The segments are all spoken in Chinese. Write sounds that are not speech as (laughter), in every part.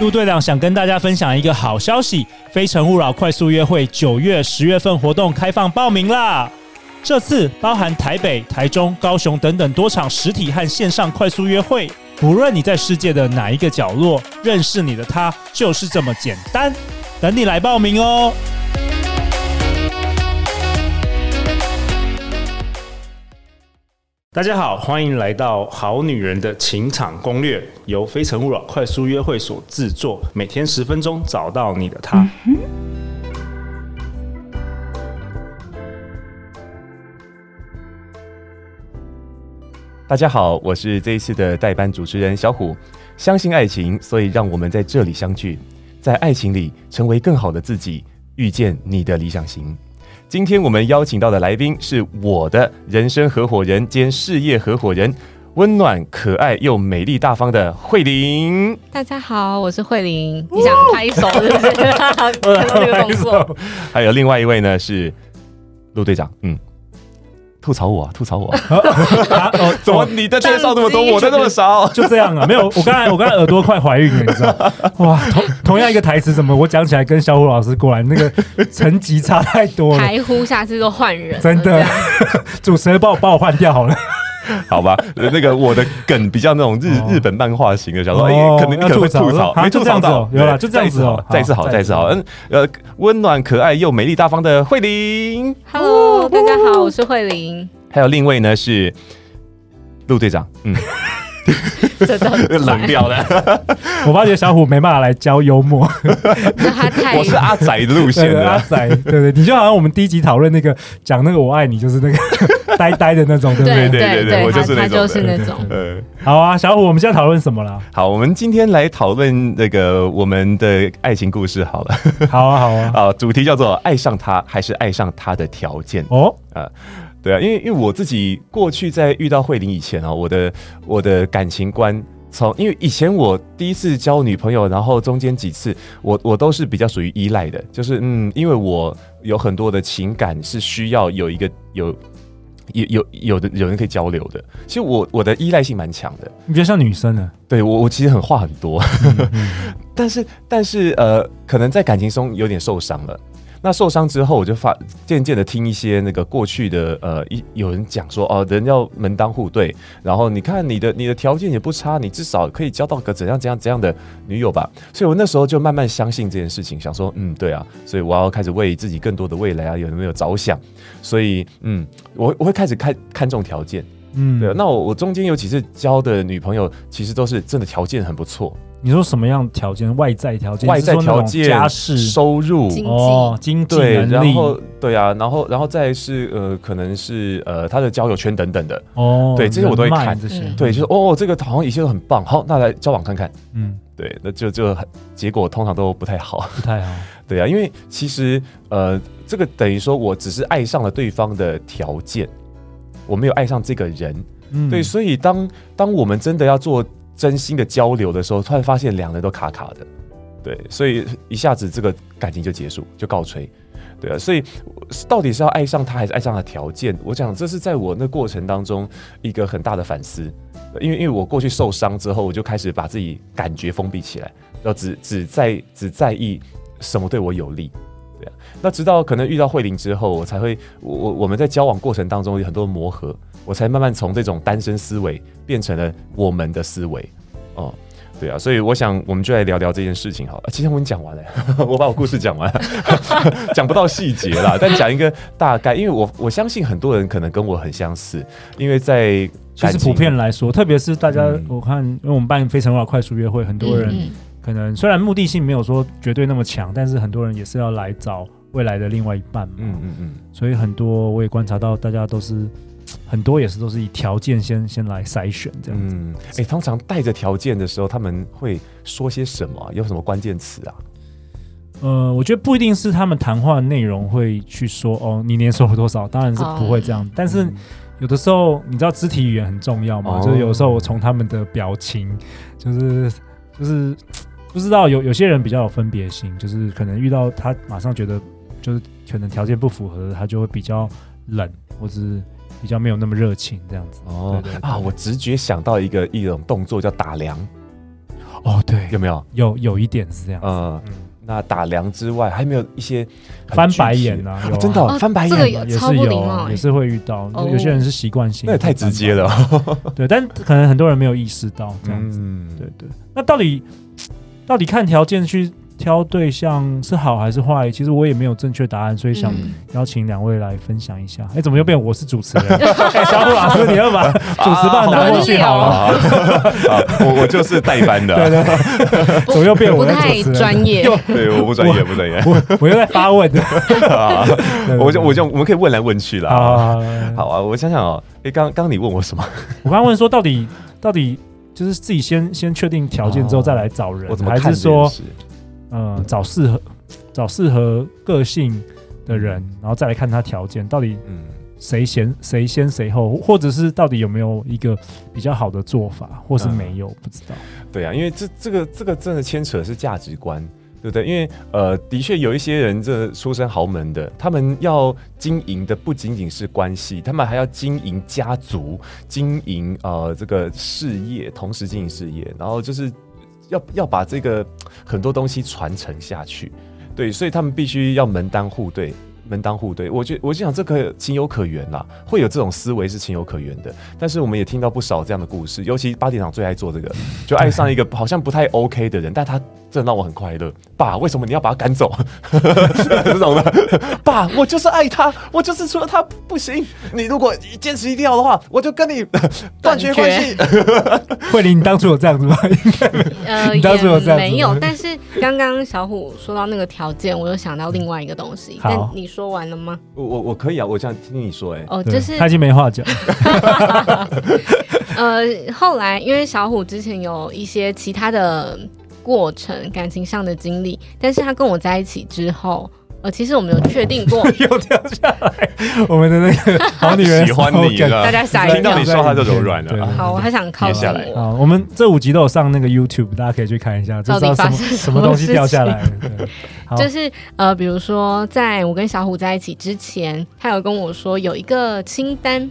陆队长想跟大家分享一个好消息：非诚勿扰快速约会九月、十月份活动开放报名啦！这次包含台北、台中、高雄等等多场实体和线上快速约会，不论你在世界的哪一个角落，认识你的他就是这么简单。等你来报名哦！大家好，欢迎来到《好女人的情场攻略》，由非诚勿扰快速约会所制作，每天十分钟，找到你的他。大家好，我是这一次的代班主持人小虎。相信爱情，所以让我们在这里相聚，在爱情里成为更好的自己，遇见你的理想型。今天我们邀请到的来宾是我的人生合伙人兼事业合伙人，温暖、可爱又美丽大方的慧玲。大家好，我是慧玲。你想拍手是不是？看到这个动作。还有另外一位呢，是陆队长。嗯。吐槽我，吐槽我！(laughs) 啊哦、怎么你的介绍那么多，我的那么少？就这样啊？没有，我刚才我刚才耳朵快怀孕了，你知道？哇，同同样一个台词，怎么我讲起来跟小虎老师过来那个 (laughs) 层级差太多了？台呼下次都换人，真的，(laughs) 主持人帮我帮我换掉好了。(laughs) 好吧，那个我的梗比较那种日、哦、日本漫画型的，想说哎、欸，可能你可能会吐槽，没吐槽到，有了，就这样子哦，再次好，再次好，嗯，呃，温暖、可爱又美丽大方的慧玲，Hello，大家好，我是慧玲，还有另一位呢是陆队长，嗯。(laughs) (laughs) 真的冷掉了。(laughs) 我发觉小虎没办法来教幽默，(laughs) 我是阿仔的路线的，阿仔，对对，你就好像我们第一集讨论那个讲那个我爱你，就是那个呆呆的那种，对不对？对对对，我就是那种，就是那种。嗯，好啊，小虎，我们现在讨论什么了？好，我们今天来讨论那个我们的爱情故事。好了，好啊，好啊，啊，主题叫做爱上他还是爱上他的条件？哦，啊。对啊，因为因为我自己过去在遇到慧玲以前啊，我的我的感情观从因为以前我第一次交女朋友，然后中间几次我我都是比较属于依赖的，就是嗯，因为我有很多的情感是需要有一个有有有有的有人可以交流的。其实我我的依赖性蛮强的，你比较像女生呢？对我我其实很话很多，嗯嗯 (laughs) 但是但是呃，可能在感情中有点受伤了。那受伤之后，我就发渐渐的听一些那个过去的呃一有人讲说哦，人要门当户对，然后你看你的你的条件也不差，你至少可以交到个怎样怎样怎样的女友吧。所以我那时候就慢慢相信这件事情，想说嗯对啊，所以我要开始为自己更多的未来啊有没有着想。所以嗯，我我会开始看看重条件，嗯，对。那我我中间有几次交的女朋友，其实都是真的条件很不错。你说什么样条件？外在条件？外在条件？家世、收入。哦，经济能力，然后对啊，然后然后再是呃，可能是呃，他的交友圈等等的。哦，对，这些我都会看。这些，对，就是哦，这个好像一切都很棒，好，那来交往看看，嗯，对，那就就结果通常都不太好，不太好，(laughs) 对啊，因为其实呃，这个等于说我只是爱上了对方的条件，我没有爱上这个人，嗯，对，所以当当我们真的要做。真心的交流的时候，突然发现两人都卡卡的，对，所以一下子这个感情就结束，就告吹，对啊，所以到底是要爱上他，还是爱上他条件？我讲这是在我那过程当中一个很大的反思，因为因为我过去受伤之后，我就开始把自己感觉封闭起来，然后只只在只在意什么对我有利，那直到可能遇到慧玲之后，我才会我我我们在交往过程当中有很多磨合。我才慢慢从这种单身思维变成了我们的思维，哦，对啊，所以我想我们就来聊聊这件事情好了。其实我已经讲完了，(laughs) 我把我故事讲完了，(laughs) 讲不到细节啦，但讲一个大概，因为我我相信很多人可能跟我很相似，因为在其实普遍来说，特别是大家，嗯、我看因为我们办非诚勿扰快速约会，很多人可能虽然目的性没有说绝对那么强，但是很多人也是要来找未来的另外一半嘛，嗯嗯嗯，所以很多我也观察到大家都是。很多也是都是以条件先先来筛选这样子。嗯，哎、欸，通常带着条件的时候，他们会说些什么？有什么关键词啊？呃，我觉得不一定是他们谈话的内容会去说哦，你年收入多少？当然是不会这样。哦、但是有的时候，你知道肢体语言很重要嘛？哦、就是有时候我从他们的表情，就是就是不知道有有些人比较有分别心，就是可能遇到他马上觉得就是可能条件不符合，他就会比较冷，或者是。比较没有那么热情这样子哦，对对对啊，我直觉想到一个一种动作叫打量哦，对，有没有？有有一点是这样。嗯，那打量之外，还没有一些翻白眼啊？真的翻白眼也是有，也是会遇到。有些人是习惯性，那也太直接了。对，但可能很多人没有意识到这样子。对对。那到底到底看条件去？挑对象是好还是坏？其实我也没有正确答案，所以想邀请两位来分享一下。哎、嗯，(laughs) (laughs) (laughs) 怎么又变我是主持人？小虎老师，你要把主持棒拿过去好了。啊、我我就是代班的。对对对，怎么又变我的主持人？不太专业。对，我不专业，不专业。我我又在发问。我就我就我们可以问来问去啦。好啊，我想想哦。哎，刚刚你问我什么？我刚刚问说，到底到底就是自己先先确定条件之后再来找人，还是说？嗯，找适合找适合个性的人，然后再来看他条件到底，嗯，谁先谁先谁后，或者是到底有没有一个比较好的做法，或是没有，嗯、不知道。对啊，因为这这个这个真的牵扯的是价值观，对不对？因为呃，的确有一些人这出身豪门的，他们要经营的不仅仅是关系，他们还要经营家族，经营呃这个事业，同时经营事业，然后就是。要要把这个很多东西传承下去，对，所以他们必须要门当户对。门当户对，我觉我就想这个情有可原啦，会有这种思维是情有可原的。但是我们也听到不少这样的故事，尤其八点档最爱做这个，(laughs) 就爱上一个好像不太 OK 的人，但他真的让我很快乐。爸，为什么你要把他赶走？(laughs) 这种的，(laughs) 爸，我就是爱他，我就是除了他不行。你如果坚持一定要的话，我就跟你断绝关系。慧玲，你当初有这样子吗？呃，你当初有这样子没有。但是刚刚小虎说到那个条件，我又想到另外一个东西。但你说。完了吗？我我我可以啊，我想听你说哎、欸。哦，就是他已经没话讲。(laughs) 呃，后来因为小虎之前有一些其他的过程，感情上的经历，但是他跟我在一起之后，呃，其实我们有确定过。(laughs) 又掉下来，我们的那个好女人喜欢你了，大家吓一听到你说话就柔软了。好，我还想靠下来。啊，我们这五集都有上那个 YouTube，大家可以去看一下，到底发生什么东西掉下来。(laughs) 就是呃，比如说，在我跟小虎在一起之前，他有跟我说有一个清单，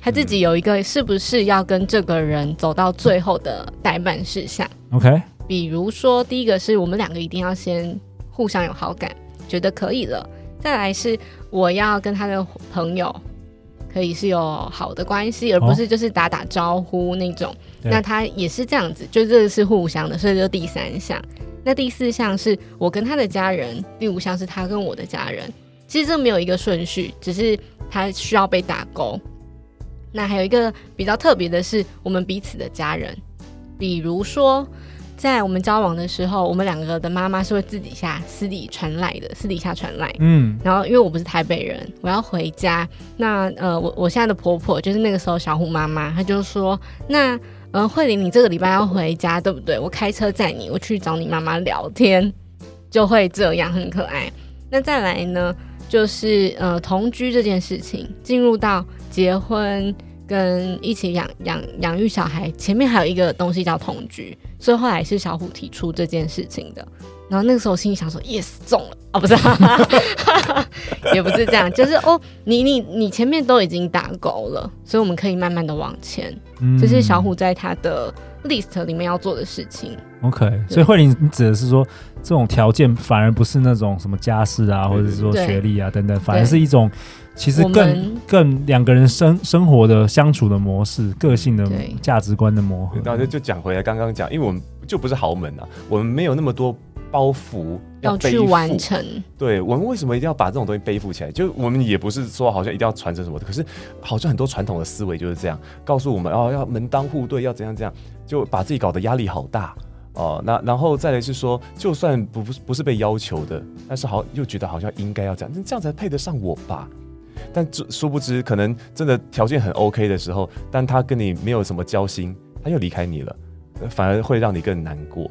他自己有一个是不是要跟这个人走到最后的待办事项。OK，比如说第一个是我们两个一定要先互相有好感。觉得可以了，再来是我要跟他的朋友可以是有好的关系，而不是就是打打招呼那种。哦、那他也是这样子，就这个是互相的，所以就第三项。那第四项是我跟他的家人，第五项是他跟我的家人。其实这没有一个顺序，只是他需要被打勾。那还有一个比较特别的是，我们彼此的家人，比如说。在我们交往的时候，我们两个的妈妈是会自底下私底传来的，私底下传来。嗯，然后因为我不是台北人，我要回家。那呃，我我现在的婆婆就是那个时候小虎妈妈，她就说：“那呃，慧玲，你这个礼拜要回家，对不对？我开车载你，我去找你妈妈聊天，就会这样很可爱。”那再来呢，就是呃，同居这件事情，进入到结婚。跟一起养养养育小孩，前面还有一个东西叫同居，所以后来是小虎提出这件事情的。然后那个时候我心里想说，yes 中了哦，不是，(laughs) 也不是这样，就是哦，你你你前面都已经打勾了，所以我们可以慢慢的往前。嗯，这是小虎在他的 list 里面要做的事情。OK，所以慧玲，你指的是说这种条件反而不是那种什么家世啊，或者是说学历啊等等，反而是一种。其实更们更两个人生生活的相处的模式、个性的价值观的磨合。然后就就讲回来，刚刚讲，因为我们就不是豪门啊，我们没有那么多包袱要，要去完成。对，我们为什么一定要把这种东西背负起来？就我们也不是说好像一定要传承什么的，可是好像很多传统的思维就是这样，告诉我们哦，要门当户对，要怎样怎样，就把自己搞得压力好大哦。那然后再来是说，就算不不是被要求的，但是好又觉得好像应该要这样，那这样才配得上我吧。但殊不知，可能真的条件很 OK 的时候，但他跟你没有什么交心，他又离开你了，反而会让你更难过。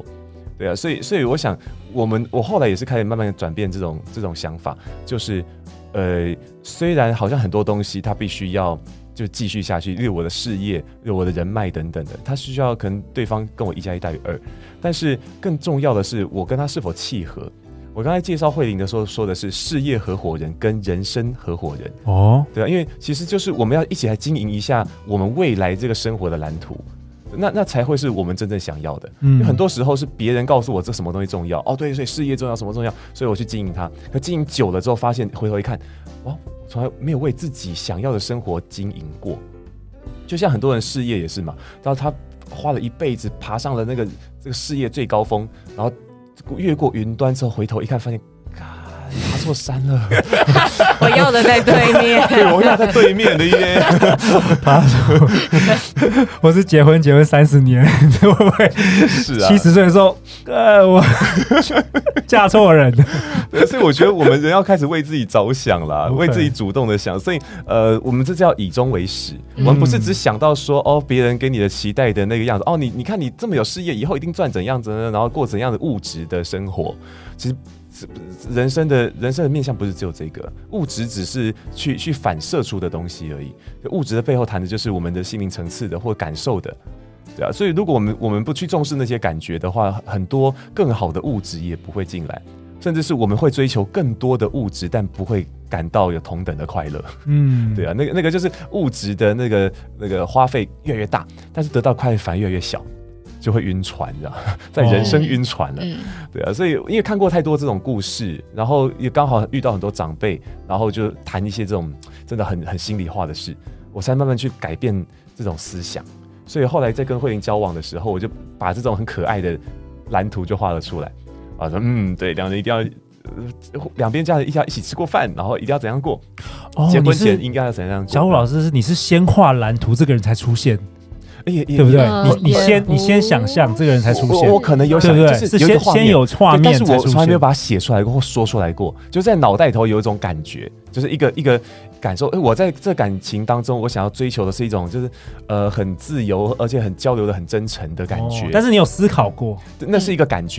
对啊，所以所以我想，我们我后来也是开始慢慢转变这种这种想法，就是呃，虽然好像很多东西它必须要就继续下去，例如我的事业，例如我的人脉等等的，他需要可能对方跟我一加一大于二，但是更重要的是，我跟他是否契合。我刚才介绍慧玲的时候说的是事业合伙人跟人生合伙人哦，对啊，因为其实就是我们要一起来经营一下我们未来这个生活的蓝图，那那才会是我们真正想要的。嗯，很多时候是别人告诉我这什么东西重要哦，对，所以事业重要，什么重要，所以我去经营它。可经营久了之后，发现回头一看，哇，从来没有为自己想要的生活经营过。就像很多人事业也是嘛，然后他花了一辈子爬上了那个这个事业最高峰，然后越过云端之后，回头一看，发现。爬错山了，(laughs) 我要的在对面，(laughs) 对，我要在对面的耶。(laughs) 爬错，我是结婚结婚三十年，会不会？是啊，七十岁的时候，呃，我嫁错人。对，所以我觉得我们人要开始为自己着想了，Okay. 为自己主动的想。所以，呃，我们这叫以终为始，嗯、我们不是只想到说，哦，别人给你的期待的那个样子，哦，你你看你这么有事业，以后一定赚怎样子呢？然后过怎样的物质的生活，其实。人生的人生的面向不是只有这个，物质只是去去反射出的东西而已。物质的背后谈的就是我们的心灵层次的或感受的，对啊。所以如果我们我们不去重视那些感觉的话，很多更好的物质也不会进来，甚至是我们会追求更多的物质，但不会感到有同等的快乐。嗯，(laughs) 对啊，那个那个就是物质的那个那个花费越来越大，但是得到快乐反而越来越小。就会晕船，知 (laughs) 道在人生晕船了，哦、对啊，所以因为看过太多这种故事，然后也刚好遇到很多长辈，然后就谈一些这种真的很很心里话的事，我才慢慢去改变这种思想。所以后来在跟慧玲交往的时候，我就把这种很可爱的蓝图就画了出来。啊，说嗯，对，两人一定要两边家人一定要一起吃过饭，然后一定要怎样过，哦、结婚前应该要怎样？小虎老师是你是先画蓝图，这个人才出现。对不对？你你先你先想象这个人才出现，我可能有想，对是先先有画面，但是我从来没有把它写出来过或说出来过，就在脑袋里头有一种感觉，就是一个一个感受。哎，我在这感情当中，我想要追求的是一种，就是呃很自由，而且很交流的很真诚的感觉。但是你有思考过，那是一个感觉。